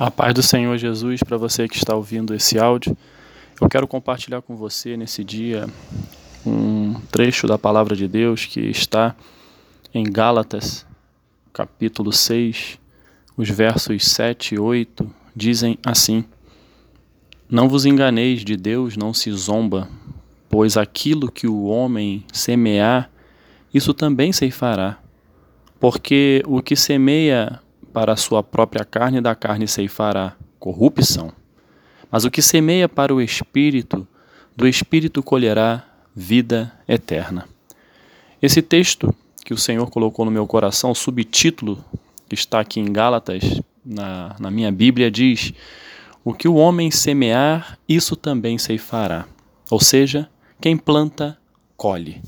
A paz do Senhor Jesus para você que está ouvindo esse áudio. Eu quero compartilhar com você nesse dia um trecho da palavra de Deus que está em Gálatas, capítulo 6, os versos 7 e 8 dizem assim: Não vos enganeis, de Deus não se zomba, pois aquilo que o homem semear, isso também ceifará. Porque o que semeia para a sua própria carne, da carne ceifará corrupção. Mas o que semeia para o espírito, do espírito colherá vida eterna. Esse texto que o Senhor colocou no meu coração, o subtítulo que está aqui em Gálatas, na, na minha Bíblia, diz: O que o homem semear, isso também ceifará. Ou seja, quem planta, colhe.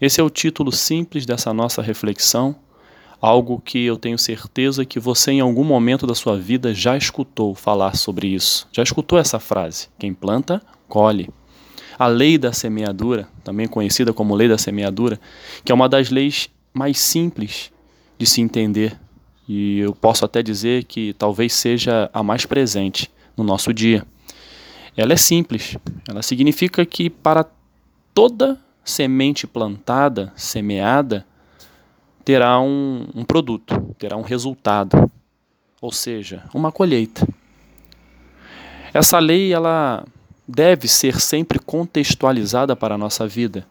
Esse é o título simples dessa nossa reflexão algo que eu tenho certeza que você em algum momento da sua vida já escutou falar sobre isso. Já escutou essa frase: quem planta, colhe. A lei da semeadura, também conhecida como lei da semeadura, que é uma das leis mais simples de se entender, e eu posso até dizer que talvez seja a mais presente no nosso dia. Ela é simples, ela significa que para toda semente plantada, semeada, terá um, um produto, terá um resultado, ou seja, uma colheita. Essa lei ela deve ser sempre contextualizada para a nossa vida.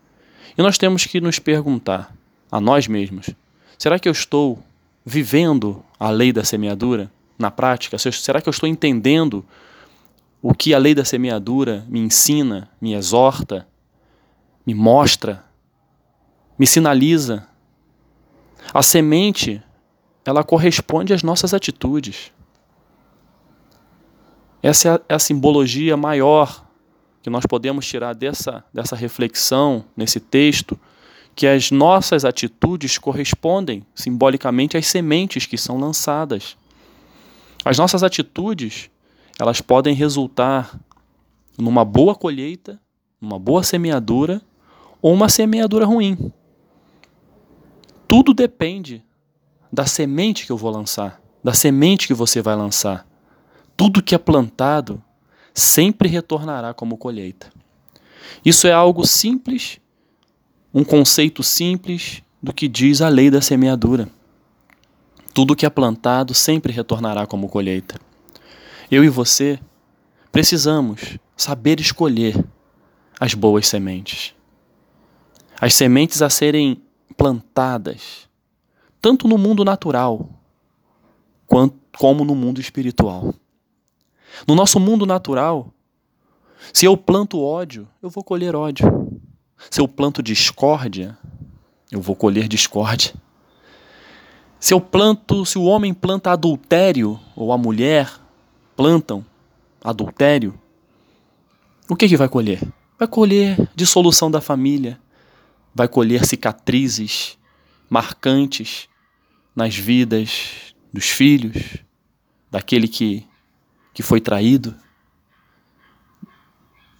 E nós temos que nos perguntar a nós mesmos: será que eu estou vivendo a lei da semeadura na prática? Será que eu estou entendendo o que a lei da semeadura me ensina, me exorta, me mostra, me sinaliza a semente, ela corresponde às nossas atitudes. Essa é a, é a simbologia maior que nós podemos tirar dessa, dessa reflexão, nesse texto, que as nossas atitudes correspondem simbolicamente às sementes que são lançadas. As nossas atitudes, elas podem resultar numa boa colheita, numa boa semeadura ou uma semeadura ruim. Tudo depende da semente que eu vou lançar, da semente que você vai lançar. Tudo que é plantado sempre retornará como colheita. Isso é algo simples, um conceito simples do que diz a lei da semeadura. Tudo que é plantado sempre retornará como colheita. Eu e você precisamos saber escolher as boas sementes. As sementes a serem plantadas, tanto no mundo natural quanto, como no mundo espiritual. No nosso mundo natural, se eu planto ódio, eu vou colher ódio. Se eu planto discórdia, eu vou colher discórdia. Se eu planto, se o homem planta adultério ou a mulher plantam adultério, o que que vai colher? Vai colher dissolução da família, vai colher cicatrizes marcantes nas vidas dos filhos, daquele que, que foi traído,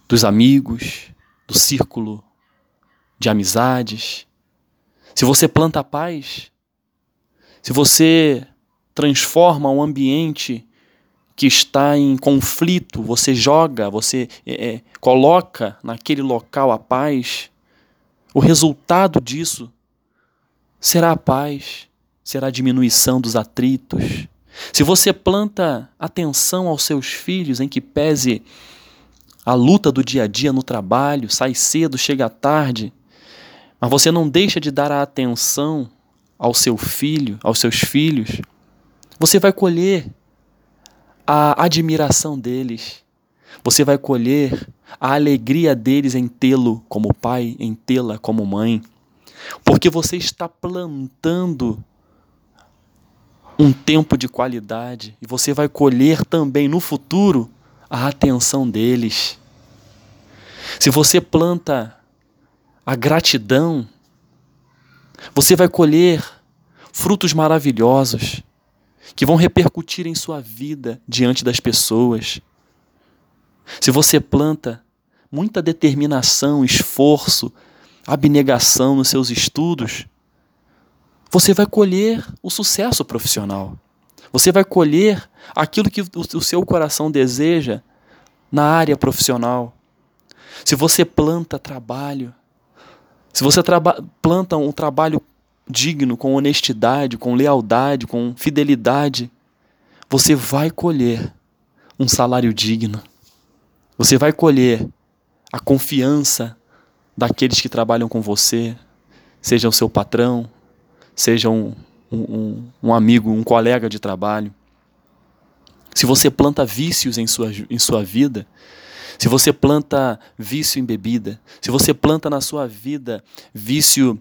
dos amigos, do círculo de amizades. Se você planta paz, se você transforma um ambiente que está em conflito, você joga, você é, é coloca naquele local a paz, o resultado disso será a paz, será a diminuição dos atritos. Se você planta atenção aos seus filhos, em que pese a luta do dia a dia no trabalho, sai cedo, chega tarde, mas você não deixa de dar a atenção ao seu filho, aos seus filhos, você vai colher a admiração deles, você vai colher a alegria deles em tê-lo como pai, em tê-la como mãe. Porque você está plantando um tempo de qualidade e você vai colher também no futuro a atenção deles. Se você planta a gratidão, você vai colher frutos maravilhosos que vão repercutir em sua vida diante das pessoas. Se você planta muita determinação, esforço, abnegação nos seus estudos, você vai colher o sucesso profissional. Você vai colher aquilo que o seu coração deseja na área profissional. Se você planta trabalho, se você planta um trabalho digno, com honestidade, com lealdade, com fidelidade, você vai colher um salário digno. Você vai colher a confiança daqueles que trabalham com você, seja o seu patrão, seja um, um, um amigo, um colega de trabalho. Se você planta vícios em sua, em sua vida, se você planta vício em bebida, se você planta na sua vida vício,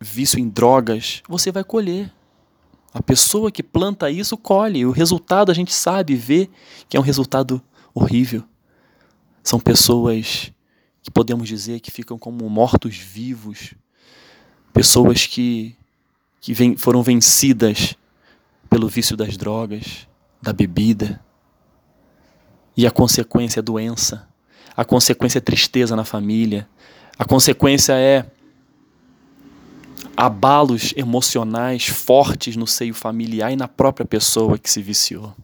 vício em drogas, você vai colher. A pessoa que planta isso colhe. O resultado a gente sabe, vê que é um resultado horrível. São pessoas que podemos dizer que ficam como mortos-vivos, pessoas que, que foram vencidas pelo vício das drogas, da bebida. E a consequência é doença, a consequência é tristeza na família, a consequência é abalos emocionais fortes no seio familiar e na própria pessoa que se viciou.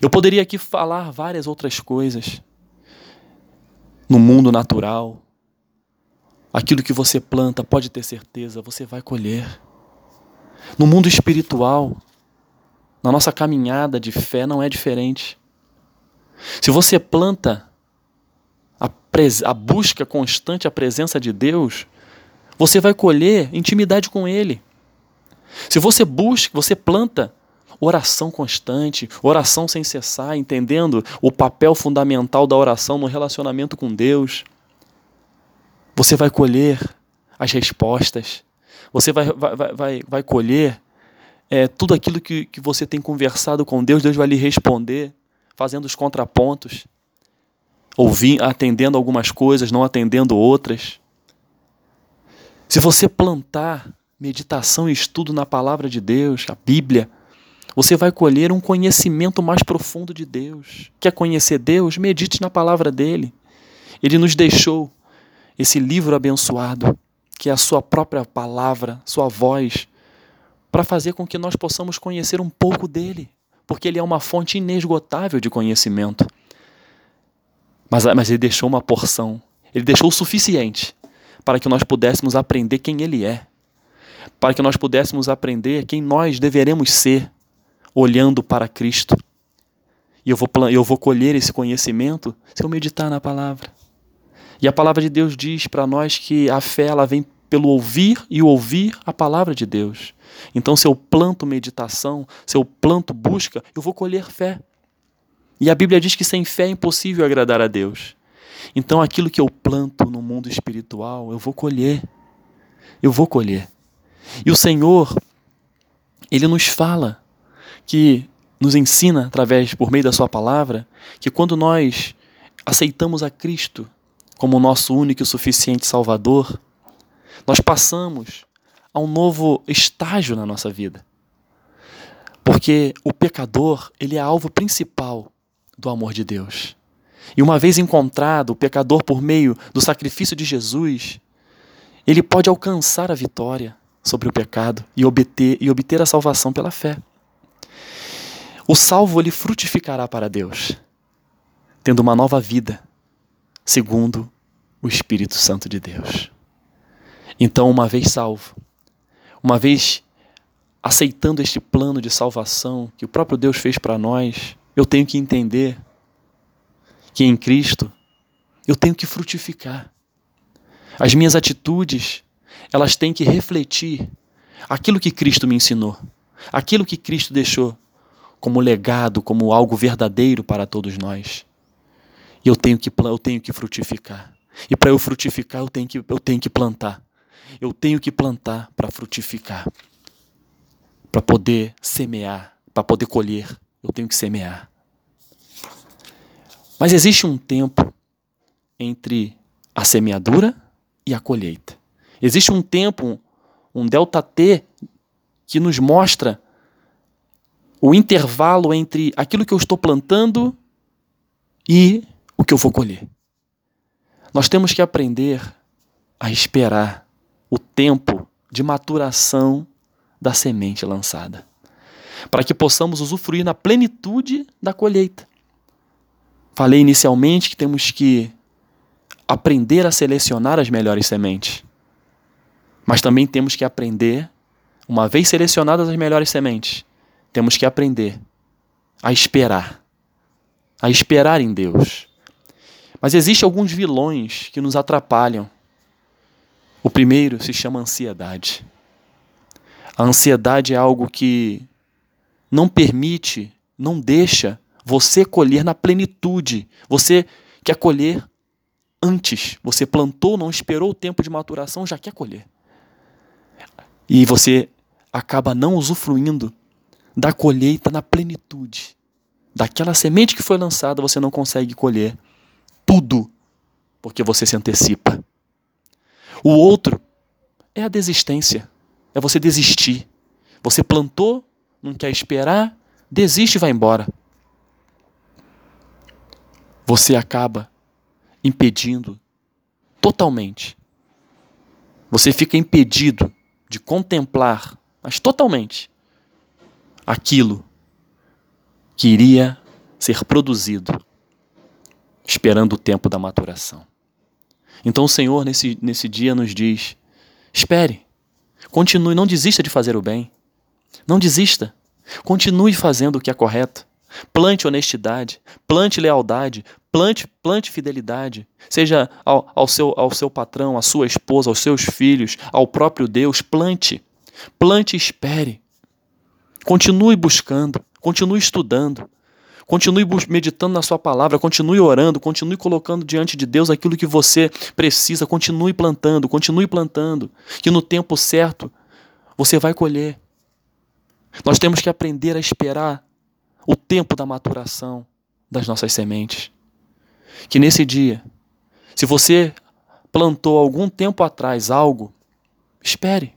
Eu poderia aqui falar várias outras coisas. No mundo natural, aquilo que você planta, pode ter certeza, você vai colher. No mundo espiritual, na nossa caminhada de fé, não é diferente. Se você planta a, a busca constante, a presença de Deus, você vai colher intimidade com Ele. Se você busca, você planta oração constante, oração sem cessar, entendendo o papel fundamental da oração no relacionamento com Deus, você vai colher as respostas, você vai, vai, vai, vai colher é, tudo aquilo que, que você tem conversado com Deus, Deus vai lhe responder, fazendo os contrapontos, ouvindo, atendendo algumas coisas, não atendendo outras. Se você plantar meditação e estudo na palavra de Deus, a Bíblia, você vai colher um conhecimento mais profundo de Deus. Quer conhecer Deus? Medite na palavra dele. Ele nos deixou esse livro abençoado, que é a sua própria palavra, sua voz, para fazer com que nós possamos conhecer um pouco dele, porque ele é uma fonte inesgotável de conhecimento. Mas, mas ele deixou uma porção, ele deixou o suficiente para que nós pudéssemos aprender quem Ele é, para que nós pudéssemos aprender quem nós deveremos ser, olhando para Cristo. E eu vou, eu vou colher esse conhecimento se eu meditar na palavra. E a palavra de Deus diz para nós que a fé ela vem pelo ouvir e ouvir a palavra de Deus. Então, se eu planto meditação, se eu planto busca, eu vou colher fé. E a Bíblia diz que sem fé é impossível agradar a Deus. Então aquilo que eu planto no mundo espiritual, eu vou colher. Eu vou colher. E o Senhor, ele nos fala que nos ensina através por meio da sua palavra que quando nós aceitamos a Cristo como nosso único e suficiente Salvador, nós passamos a um novo estágio na nossa vida. Porque o pecador, ele é alvo principal do amor de Deus. E uma vez encontrado o pecador por meio do sacrifício de Jesus, ele pode alcançar a vitória sobre o pecado e obter, e obter a salvação pela fé. O salvo ele frutificará para Deus, tendo uma nova vida, segundo o Espírito Santo de Deus. Então, uma vez salvo, uma vez aceitando este plano de salvação que o próprio Deus fez para nós, eu tenho que entender que em Cristo eu tenho que frutificar. As minhas atitudes, elas têm que refletir aquilo que Cristo me ensinou, aquilo que Cristo deixou como legado, como algo verdadeiro para todos nós. E eu tenho que eu tenho que frutificar. E para eu frutificar, eu tenho que eu tenho que plantar. Eu tenho que plantar para frutificar. Para poder semear, para poder colher, eu tenho que semear. Mas existe um tempo entre a semeadura e a colheita. Existe um tempo, um delta T, que nos mostra o intervalo entre aquilo que eu estou plantando e o que eu vou colher. Nós temos que aprender a esperar o tempo de maturação da semente lançada. para que possamos usufruir na plenitude da colheita. Falei inicialmente que temos que aprender a selecionar as melhores sementes. Mas também temos que aprender, uma vez selecionadas as melhores sementes, temos que aprender a esperar. A esperar em Deus. Mas existem alguns vilões que nos atrapalham. O primeiro se chama ansiedade. A ansiedade é algo que não permite, não deixa você colher na plenitude. Você quer colher antes. Você plantou, não esperou o tempo de maturação, já quer colher. E você acaba não usufruindo da colheita na plenitude. Daquela semente que foi lançada, você não consegue colher tudo, porque você se antecipa. O outro é a desistência. É você desistir. Você plantou, não quer esperar, desiste e vai embora. Você acaba impedindo totalmente. Você fica impedido de contemplar, mas totalmente, aquilo que iria ser produzido, esperando o tempo da maturação. Então o Senhor, nesse, nesse dia, nos diz: espere, continue, não desista de fazer o bem, não desista, continue fazendo o que é correto. Plante honestidade, plante lealdade, plante, plante fidelidade, seja ao, ao, seu, ao seu patrão, à sua esposa, aos seus filhos, ao próprio Deus. Plante, plante e espere. Continue buscando, continue estudando, continue meditando na Sua palavra, continue orando, continue colocando diante de Deus aquilo que você precisa, continue plantando, continue plantando, que no tempo certo você vai colher. Nós temos que aprender a esperar o tempo da maturação das nossas sementes. Que nesse dia, se você plantou algum tempo atrás algo, espere.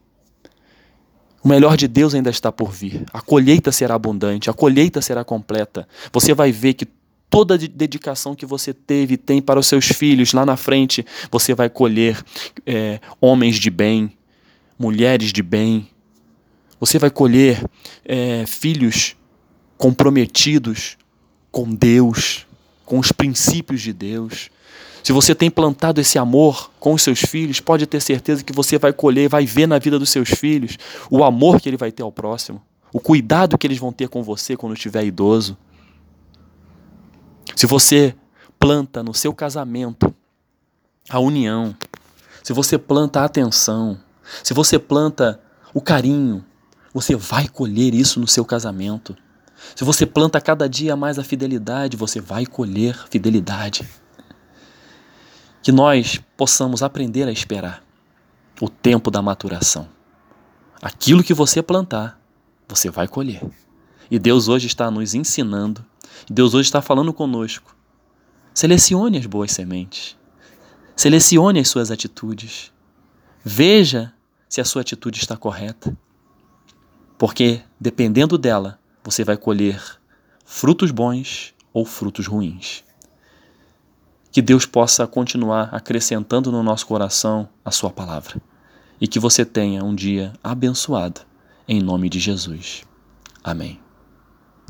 O melhor de Deus ainda está por vir. A colheita será abundante, a colheita será completa. Você vai ver que toda a dedicação que você teve tem para os seus filhos lá na frente, você vai colher é, homens de bem, mulheres de bem. Você vai colher é, filhos comprometidos com Deus, com os princípios de Deus. Se você tem plantado esse amor com os seus filhos, pode ter certeza que você vai colher, vai ver na vida dos seus filhos o amor que ele vai ter ao próximo, o cuidado que eles vão ter com você quando estiver idoso. Se você planta no seu casamento a união, se você planta a atenção, se você planta o carinho, você vai colher isso no seu casamento. Se você planta cada dia mais a fidelidade, você vai colher fidelidade. Que nós possamos aprender a esperar o tempo da maturação. Aquilo que você plantar, você vai colher. E Deus hoje está nos ensinando, Deus hoje está falando conosco. Selecione as boas sementes. Selecione as suas atitudes. Veja se a sua atitude está correta. Porque, dependendo dela, você vai colher frutos bons ou frutos ruins. Que Deus possa continuar acrescentando no nosso coração a Sua palavra e que você tenha um dia abençoado, em nome de Jesus. Amém.